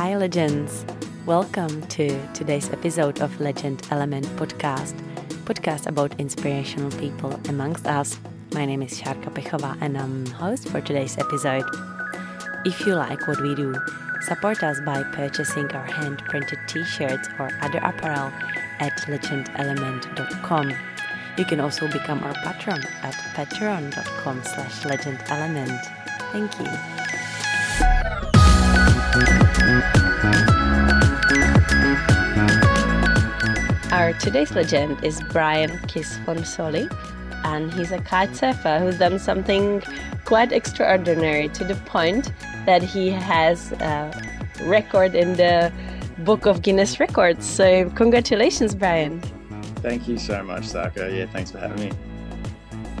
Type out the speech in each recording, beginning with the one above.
Hi, legends. Welcome to today's episode of Legend Element podcast, podcast about inspirational people amongst us. My name is Sharka Pechova and I'm host for today's episode. If you like what we do, support us by purchasing our hand-printed t-shirts or other apparel at legendelement.com. You can also become our patron at patreon.com slash legendelement. Thank you. Our today's legend is Brian Kiss von Kisfonsoli, and he's a kite surfer who's done something quite extraordinary to the point that he has a record in the book of Guinness Records. So, congratulations, Brian. Thank you so much, Saka. Yeah, thanks for having me.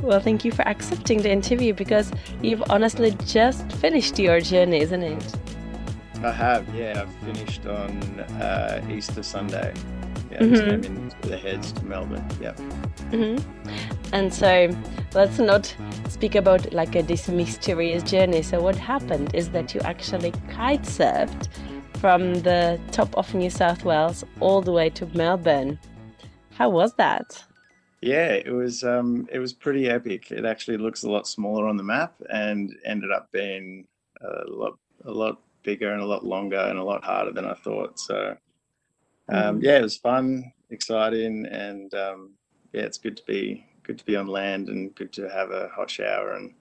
Well, thank you for accepting the interview because you've honestly just finished your journey, isn't it? I have, yeah. I've finished on uh, Easter Sunday yeah, mm-hmm. came in the heads to Melbourne. Yeah. Mm-hmm. And so let's not speak about like a, this mysterious journey. So what happened is that you actually kite surfed from the top of New South Wales all the way to Melbourne. How was that? Yeah, it was um, it was pretty epic. It actually looks a lot smaller on the map and ended up being a lot a lot bigger and a lot longer and a lot harder than I thought. So um, mm-hmm. yeah, it was fun, exciting, and um, yeah, it's good to be good to be on land and good to have a hot shower and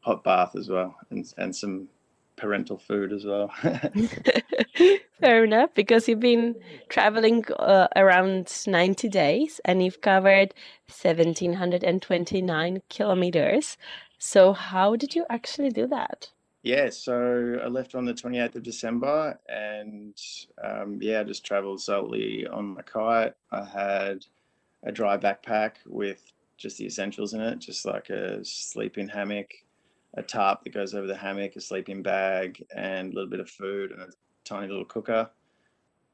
hot bath as well, and and some parental food as well. Fair enough, because you've been traveling uh, around 90 days and you've covered 1729 kilometers. So, how did you actually do that? Yeah, so I left on the 28th of December and um, yeah, I just traveled solely on my kite. I had a dry backpack with just the essentials in it, just like a sleeping hammock, a tarp that goes over the hammock, a sleeping bag, and a little bit of food and a tiny little cooker,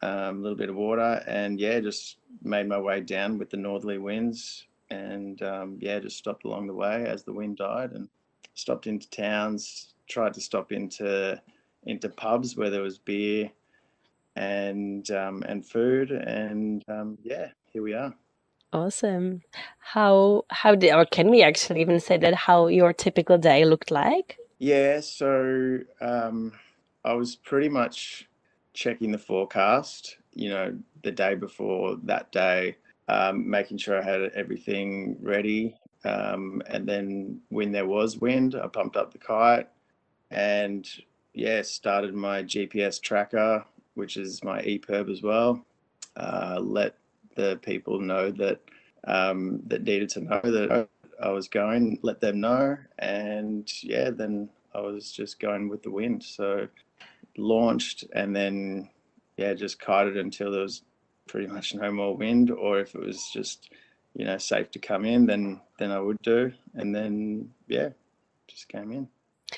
um, a little bit of water. And yeah, just made my way down with the northerly winds and um, yeah, just stopped along the way as the wind died and stopped into towns tried to stop into into pubs where there was beer and um, and food, and um, yeah, here we are. Awesome. How how did or can we actually even say that how your typical day looked like? Yeah, so um, I was pretty much checking the forecast. You know, the day before that day, um, making sure I had everything ready. Um, and then when there was wind, I pumped up the kite and yeah, started my GPS tracker, which is my EPIRB as well. Uh, let the people know that um, that needed to know that I was going, let them know, and yeah, then I was just going with the wind. So launched and then yeah, just kited until there was pretty much no more wind, or if it was just you know safe to come in, then then I would do, and then yeah, just came in.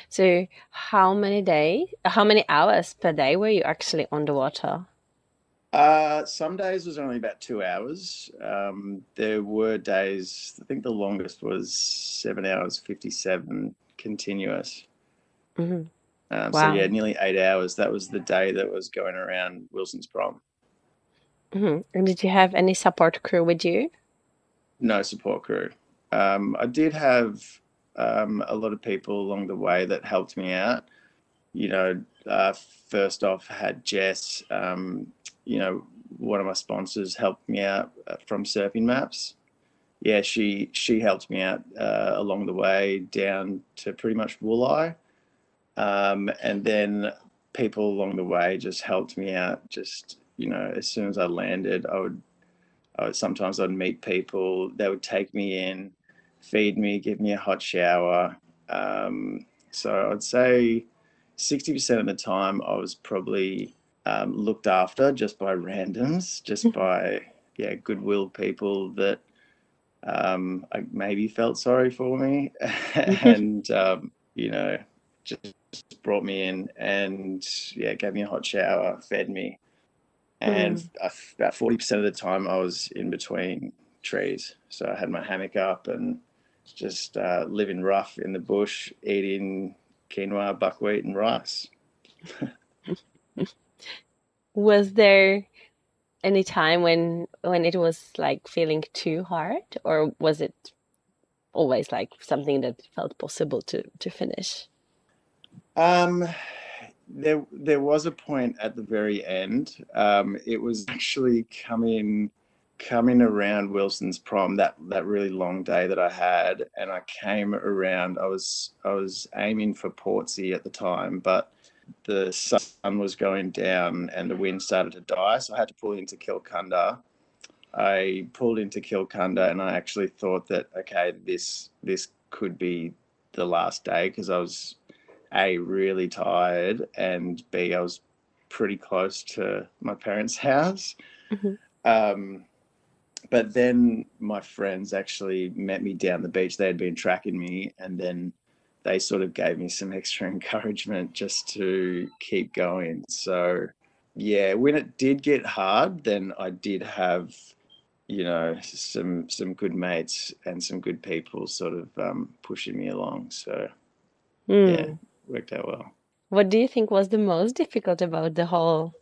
So, how many day, how many hours per day were you actually on the water? Uh, some days was only about two hours. Um, there were days, I think the longest was seven hours fifty-seven continuous. Mm-hmm. Um, wow. So yeah, nearly eight hours. That was the day that was going around Wilson's Prom. Mm-hmm. And did you have any support crew with you? No support crew. Um, I did have um, a lot of people along the way that helped me out. You know, uh, first off, had Jess, um, you know, one of my sponsors helped me out uh, from Surfing Maps. Yeah, she she helped me out uh, along the way down to pretty much Wooli, um, and then people along the way just helped me out. Just you know, as soon as I landed, I would, I would sometimes I'd meet people. They would take me in feed me, give me a hot shower. Um, so I'd say 60% of the time I was probably um, looked after just by randoms, just by yeah goodwill people that um, I maybe felt sorry for me, and um, you know just brought me in and yeah gave me a hot shower, fed me, and mm. about 40% of the time I was in between trees. So I had my hammock up and just uh, living rough in the bush, eating quinoa, buckwheat, and rice. Was there any time when when it was like feeling too hard, or was it always like something that felt possible to to finish? Um, there there was a point at the very end. Um, it was actually coming coming around Wilson's prom that that really long day that I had, and I came around. I was I was aiming for Portsea at the time, but the sun was going down and the wind started to die, so I had to pull into Kilcunda. I pulled into Kilcunda, and I actually thought that okay, this this could be the last day because I was a really tired and b I was pretty close to my parents' house. Mm-hmm. Um, but then my friends actually met me down the beach. They had been tracking me, and then they sort of gave me some extra encouragement just to keep going. So, yeah, when it did get hard, then I did have, you know, some some good mates and some good people sort of um, pushing me along. So, mm. yeah, worked out well. What do you think was the most difficult about the whole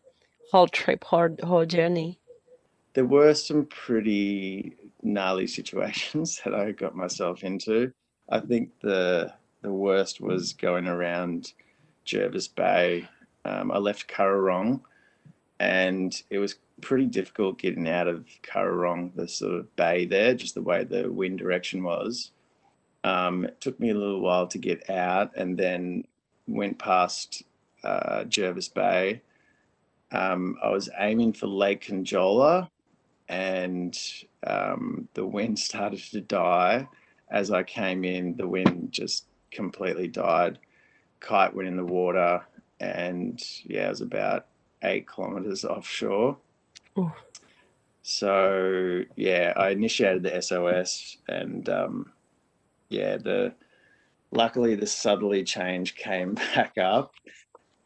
whole trip, whole whole journey? There were some pretty gnarly situations that I got myself into. I think the the worst was going around Jervis Bay. Um, I left Currarong, and it was pretty difficult getting out of Currarong, the sort of bay there, just the way the wind direction was. Um, it took me a little while to get out, and then went past uh, Jervis Bay. Um, I was aiming for Lake Conjola, and um, the wind started to die. As I came in, the wind just completely died. Kite went in the water, and yeah, it was about eight kilometers offshore. Ooh. So yeah, I initiated the SOS, and um, yeah, the luckily the southerly change came back up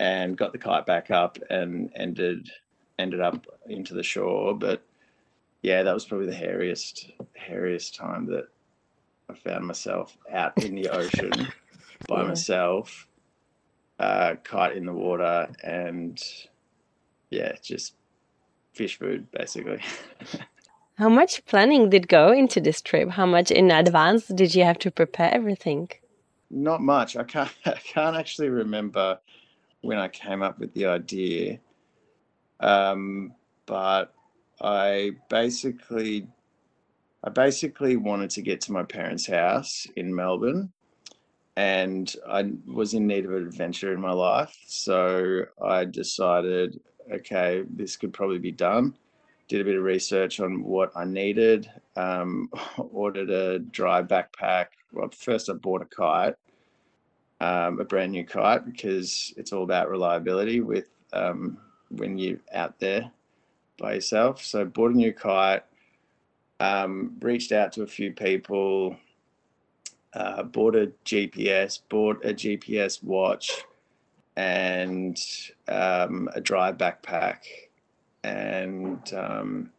and got the kite back up and ended ended up into the shore, but yeah, that was probably the hairiest, hairiest time that I found myself out in the ocean by yeah. myself, uh, kite in the water, and yeah, just fish food basically. How much planning did go into this trip? How much in advance did you have to prepare everything? Not much. I can't. I can't actually remember when I came up with the idea. Um, but I basically I basically wanted to get to my parents' house in Melbourne and I was in need of an adventure in my life. So I decided, okay, this could probably be done. Did a bit of research on what I needed, um, ordered a dry backpack. Well, first I bought a kite, um, a brand new kite, because it's all about reliability with um, when you're out there by yourself. So bought a new kite, um, reached out to a few people, uh, bought a GPS, bought a GPS watch, and um, a dry backpack. And um,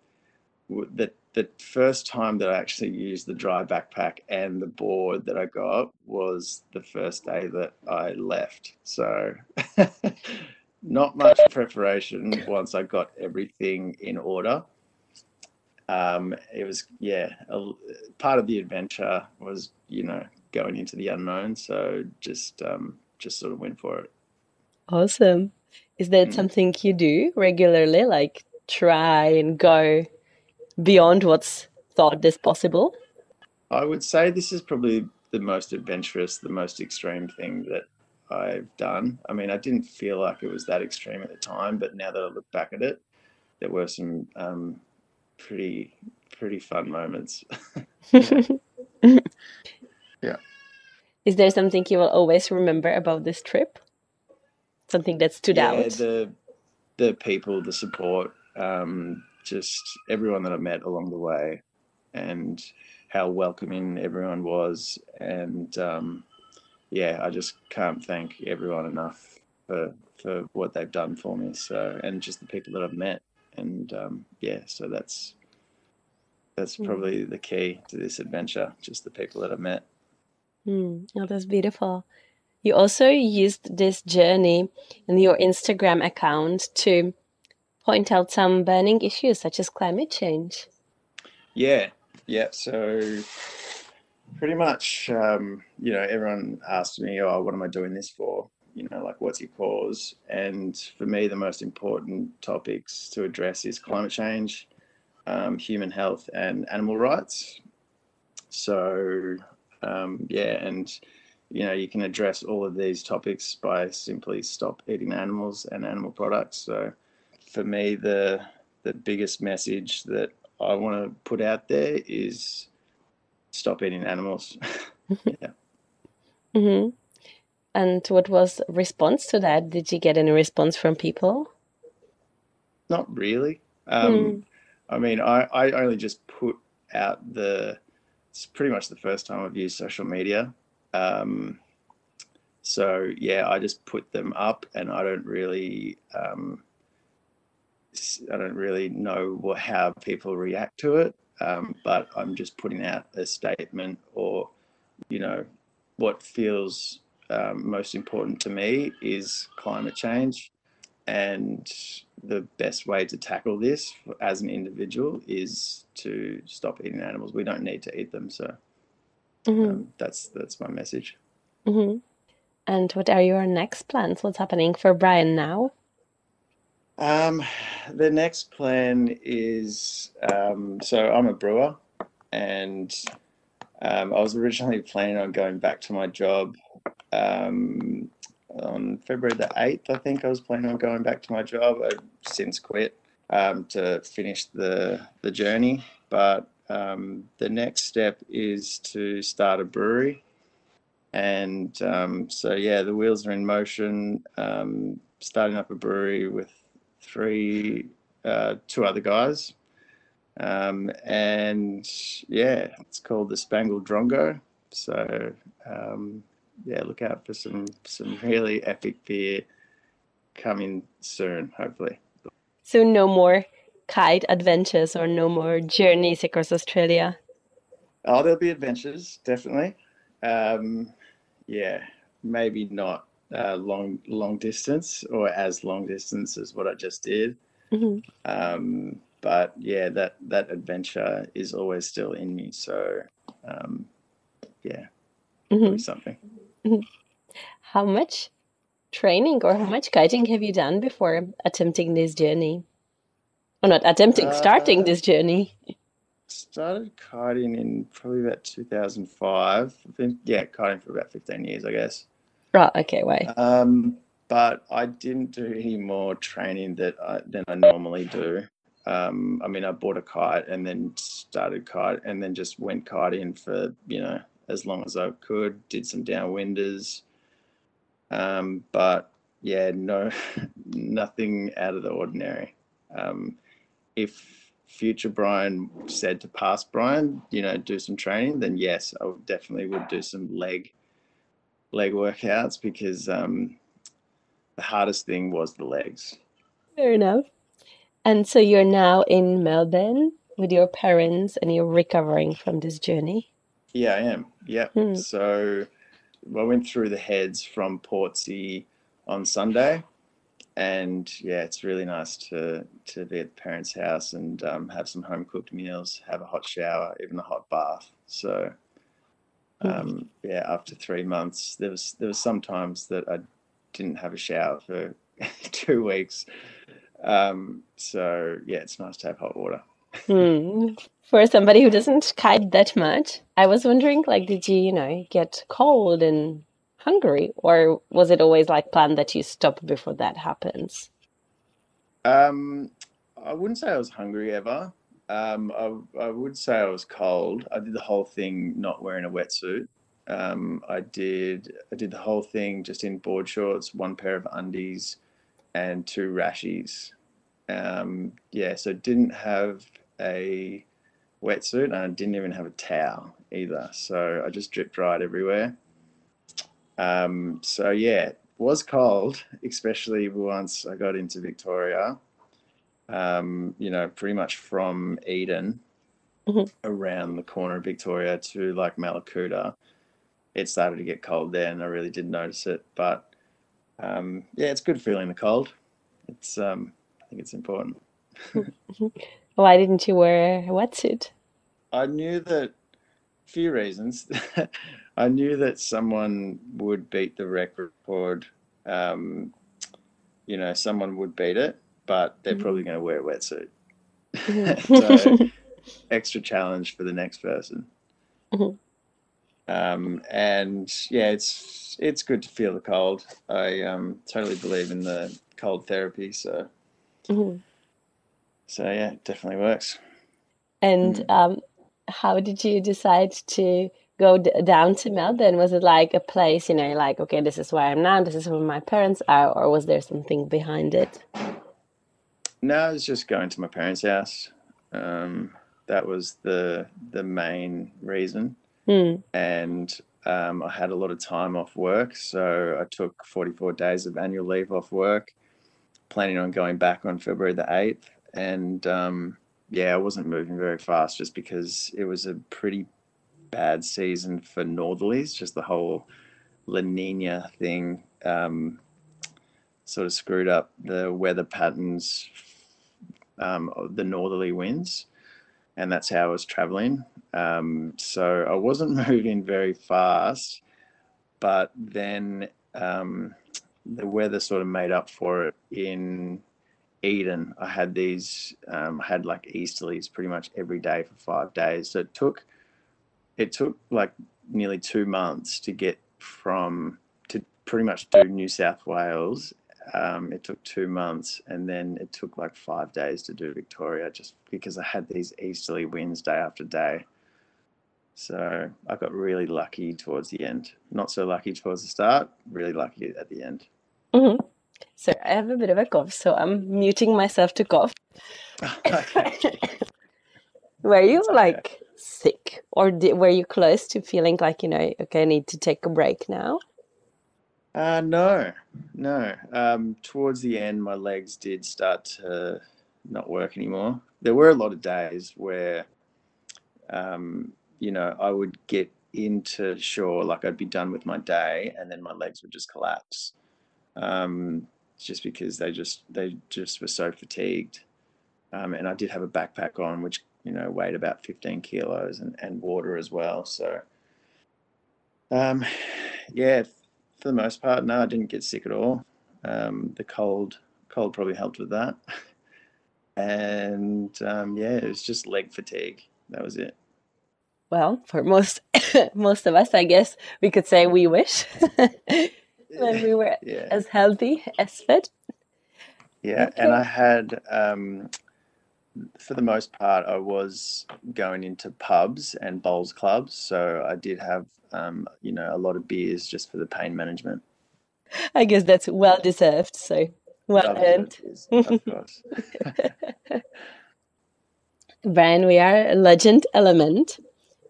the the first time that I actually used the dry backpack and the board that I got was the first day that I left. So not much preparation once I got everything in order. Um, it was yeah, a, part of the adventure was you know going into the unknown. So just um, just sort of went for it. Awesome. Is that mm. something you do regularly? Like try and go beyond what's thought is possible? I would say this is probably the most adventurous, the most extreme thing that I've done. I mean, I didn't feel like it was that extreme at the time, but now that I look back at it, there were some um, pretty pretty fun moments. yeah. Is there something you will always remember about this trip? Something that stood yeah, out? The the people, the support, um, just everyone that I met along the way, and how welcoming everyone was, and um, yeah, I just can't thank everyone enough for for what they've done for me. So and just the people that I've met, and um, yeah, so that's that's mm. probably the key to this adventure. Just the people that I've met. Mm. Oh, that's beautiful. You also used this journey in your Instagram account to point out some burning issues such as climate change. Yeah, yeah. So pretty much, um, you know, everyone asks me, "Oh, what am I doing this for?" You know, like, what's your cause? And for me, the most important topics to address is climate change, um, human health, and animal rights. So, um, yeah, and you know, you can address all of these topics by simply stop eating animals and animal products. So, for me, the the biggest message that I want to put out there is stop eating animals. yeah. Mm-hmm. And what was response to that? Did you get any response from people? Not really. Um, mm. I mean, I, I only just put out the. It's pretty much the first time I've used social media. Um, so yeah, I just put them up, and I don't really. Um, I don't really know what, how people react to it um, but I'm just putting out a statement or, you know, what feels um, most important to me is climate change. And the best way to tackle this as an individual is to stop eating animals. We don't need to eat them. So mm-hmm. um, that's, that's my message. Mm-hmm. And what are your next plans? What's happening for Brian now? Um, the next plan is um, so I'm a brewer, and um, I was originally planning on going back to my job um, on February the 8th. I think I was planning on going back to my job. I've since quit um, to finish the, the journey, but um, the next step is to start a brewery. And um, so, yeah, the wheels are in motion. starting up a brewery with three, uh, two other guys. Um, and yeah, it's called the Spangled Drongo. So um, yeah, look out for some some really epic beer coming soon, hopefully. So no more kite adventures or no more journeys across Australia. Oh, there'll be adventures, definitely. Um, yeah, maybe not uh, long long distance or as long distance as what I just did. Mm-hmm. Um, but yeah, that that adventure is always still in me. So um, yeah, mm-hmm. something. Mm-hmm. How much training or how much guiding have you done before attempting this journey? Or not attempting, uh, starting this journey? Started kiting in probably about 2005. I've been, yeah, kiting for about 15 years, I guess. Right. Okay. Wait. Um, but I didn't do any more training that I, than I normally do. Um, I mean, I bought a kite and then started kite and then just went kiting for you know as long as I could. Did some downwinders, um, but yeah, no, nothing out of the ordinary. Um, if future Brian said to past Brian, you know, do some training, then yes, I definitely would do some leg leg workouts because um, the hardest thing was the legs. Fair enough. And so you're now in Melbourne with your parents and you're recovering from this journey? Yeah, I am. Yeah. Hmm. So I went through the heads from Portsea on Sunday. And yeah, it's really nice to, to be at the parents' house and um, have some home cooked meals, have a hot shower, even a hot bath. So um, yeah, after three months, there was there was some times that I didn't have a shower for two weeks. Um, so yeah, it's nice to have hot water. Hmm. For somebody who doesn't kite that much, I was wondering, like, did you, you know, get cold and hungry, or was it always like planned that you stop before that happens? Um, I wouldn't say I was hungry ever. Um, I, I would say I was cold. I did the whole thing not wearing a wetsuit. Um, I did I did the whole thing just in board shorts, one pair of undies, and two rashies. Um, yeah, so didn't have a wetsuit and I didn't even have a towel either. So I just drip dried everywhere. Um, so yeah, was cold, especially once I got into Victoria um, you know, pretty much from Eden mm-hmm. around the corner of Victoria to like Mallacoota. it started to get cold there, and I really did notice it. But um, yeah, it's good feeling the cold. It's um, I think it's important. Why didn't you wear a wetsuit? I knew that a few reasons. I knew that someone would beat the record. Um, you know, someone would beat it, but they're mm-hmm. probably going to wear a wetsuit. Mm-hmm. so, extra challenge for the next person. Mm-hmm. Um, and yeah, it's it's good to feel the cold. I um, totally believe in the cold therapy, so mm-hmm. so yeah, it definitely works. And mm. um, how did you decide to go d- down to Melbourne? Was it like a place, you know, like okay, this is where I'm now, this is where my parents are, or was there something behind it? No, it was just going to my parents' house. Um, that was the the main reason. Mm. And um, I had a lot of time off work, so I took 44 days of annual leave off work, planning on going back on February the 8th. And um, yeah, I wasn't moving very fast just because it was a pretty bad season for northerlies. Just the whole La Nina thing um, sort of screwed up the weather patterns, um, the northerly winds, and that's how I was traveling. Um, so I wasn't moving very fast, but then um, the weather sort of made up for it in Eden. I had these, um, I had like easterlies pretty much every day for five days. So it took, it took like nearly two months to get from to pretty much do New South Wales um, it took two months, and then it took like five days to do Victoria, just because I had these easterly winds day after day. So I got really lucky towards the end. Not so lucky towards the start. Really lucky at the end. Mm-hmm. So I have a bit of a cough, so I'm muting myself to cough. were you like sick, or did, were you close to feeling like you know, okay, I need to take a break now? Uh, no, no. Um, towards the end, my legs did start to not work anymore. There were a lot of days where, um, you know, I would get into shore, like I'd be done with my day, and then my legs would just collapse, um, just because they just they just were so fatigued. Um, and I did have a backpack on, which you know weighed about 15 kilos, and, and water as well. So, um, yeah, for the most part, no, I didn't get sick at all. Um, the cold, cold probably helped with that. and um, yeah, it was just leg fatigue. That was it. Well, for most most of us, I guess we could say we wish we were yeah. as healthy as fit. Yeah, okay. and I had um, for the most part, I was going into pubs and bowls clubs, so I did have, um, you know, a lot of beers just for the pain management. I guess that's well deserved. So well earned. Of course. Brian, we are a legend element.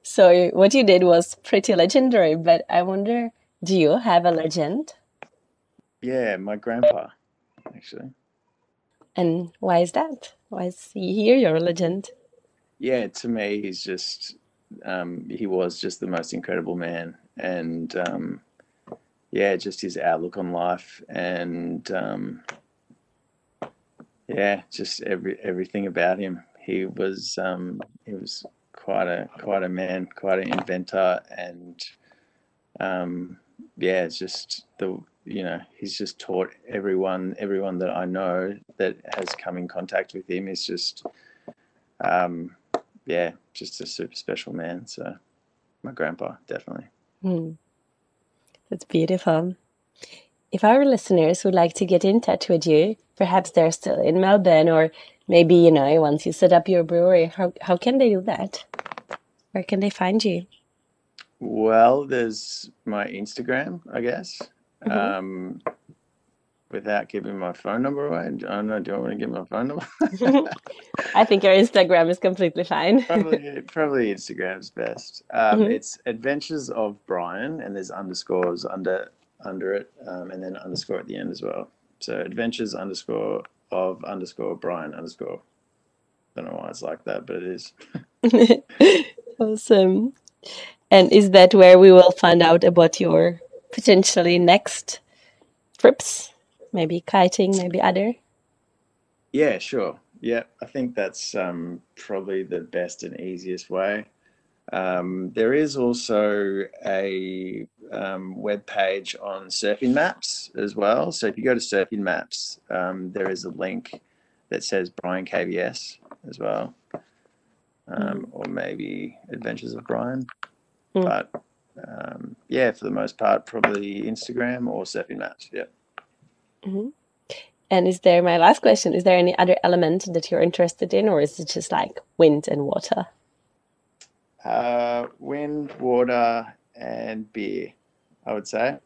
So what you did was pretty legendary, but I wonder, do you have a legend? Yeah, my grandpa, actually. And why is that? Why is he here, your legend? Yeah, to me, he's just, um, he was just the most incredible man. And um, yeah, just his outlook on life and um, yeah, just every everything about him. He was um, he was quite a quite a man, quite an inventor, and um, yeah, it's just the you know he's just taught everyone everyone that I know that has come in contact with him is just um, yeah just a super special man. So my grandpa definitely. Mm. that's beautiful. If our listeners would like to get in touch with you perhaps they're still in melbourne or maybe you know once you set up your brewery how, how can they do that? Where can they find you? Well there's my instagram i guess. Um, without giving my phone number away. I don't know. Do you want to give my phone number? I think your Instagram is completely fine. probably, probably Instagram's best. Um, mm-hmm. It's Adventures of Brian, and there's underscores under under it, um, and then underscore at the end as well. So Adventures underscore of underscore Brian underscore. Don't know why it's like that, but it is. awesome. And is that where we will find out about your potentially next trips? Maybe kiting, maybe other? Yeah, sure. Yeah, I think that's um, probably the best and easiest way. Um, there is also a um, web page on Surfing Maps as well. So if you go to Surfing Maps, um, there is a link that says Brian KVS as well, mm. or maybe Adventures of Brian. Mm. But um, yeah, for the most part, probably Instagram or Surfing Maps. Yeah. Mm-hmm. And is there my last question? Is there any other element that you're interested in, or is it just like wind and water? Uh, wind, water, and beer. I would say.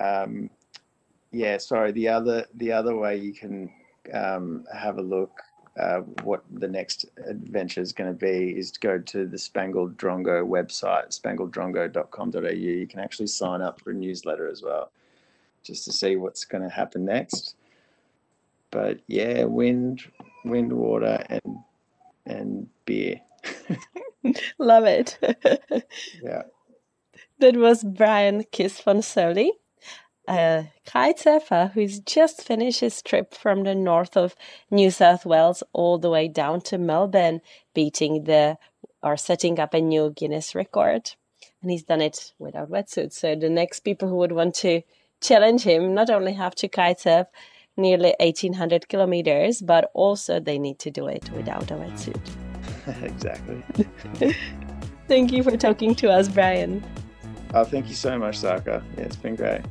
Um, yeah, sorry. The other the other way you can um, have a look uh, what the next adventure is going to be is to go to the Spangled Drongo website, spangleddrongo.com.au. You can actually sign up for a newsletter as well, just to see what's going to happen next. But yeah, wind, wind, water, and and beer. Love it. yeah. That was Brian Kisfonsoli, a kitesurfer who's just finished his trip from the north of New South Wales all the way down to Melbourne, beating the or setting up a new Guinness record. And he's done it without wetsuits. So the next people who would want to challenge him not only have to kitesurf nearly 1800 kilometers, but also they need to do it without a wetsuit. exactly. thank you for talking to us, Brian. Oh, thank you so much, Saka. Yeah, it's been great.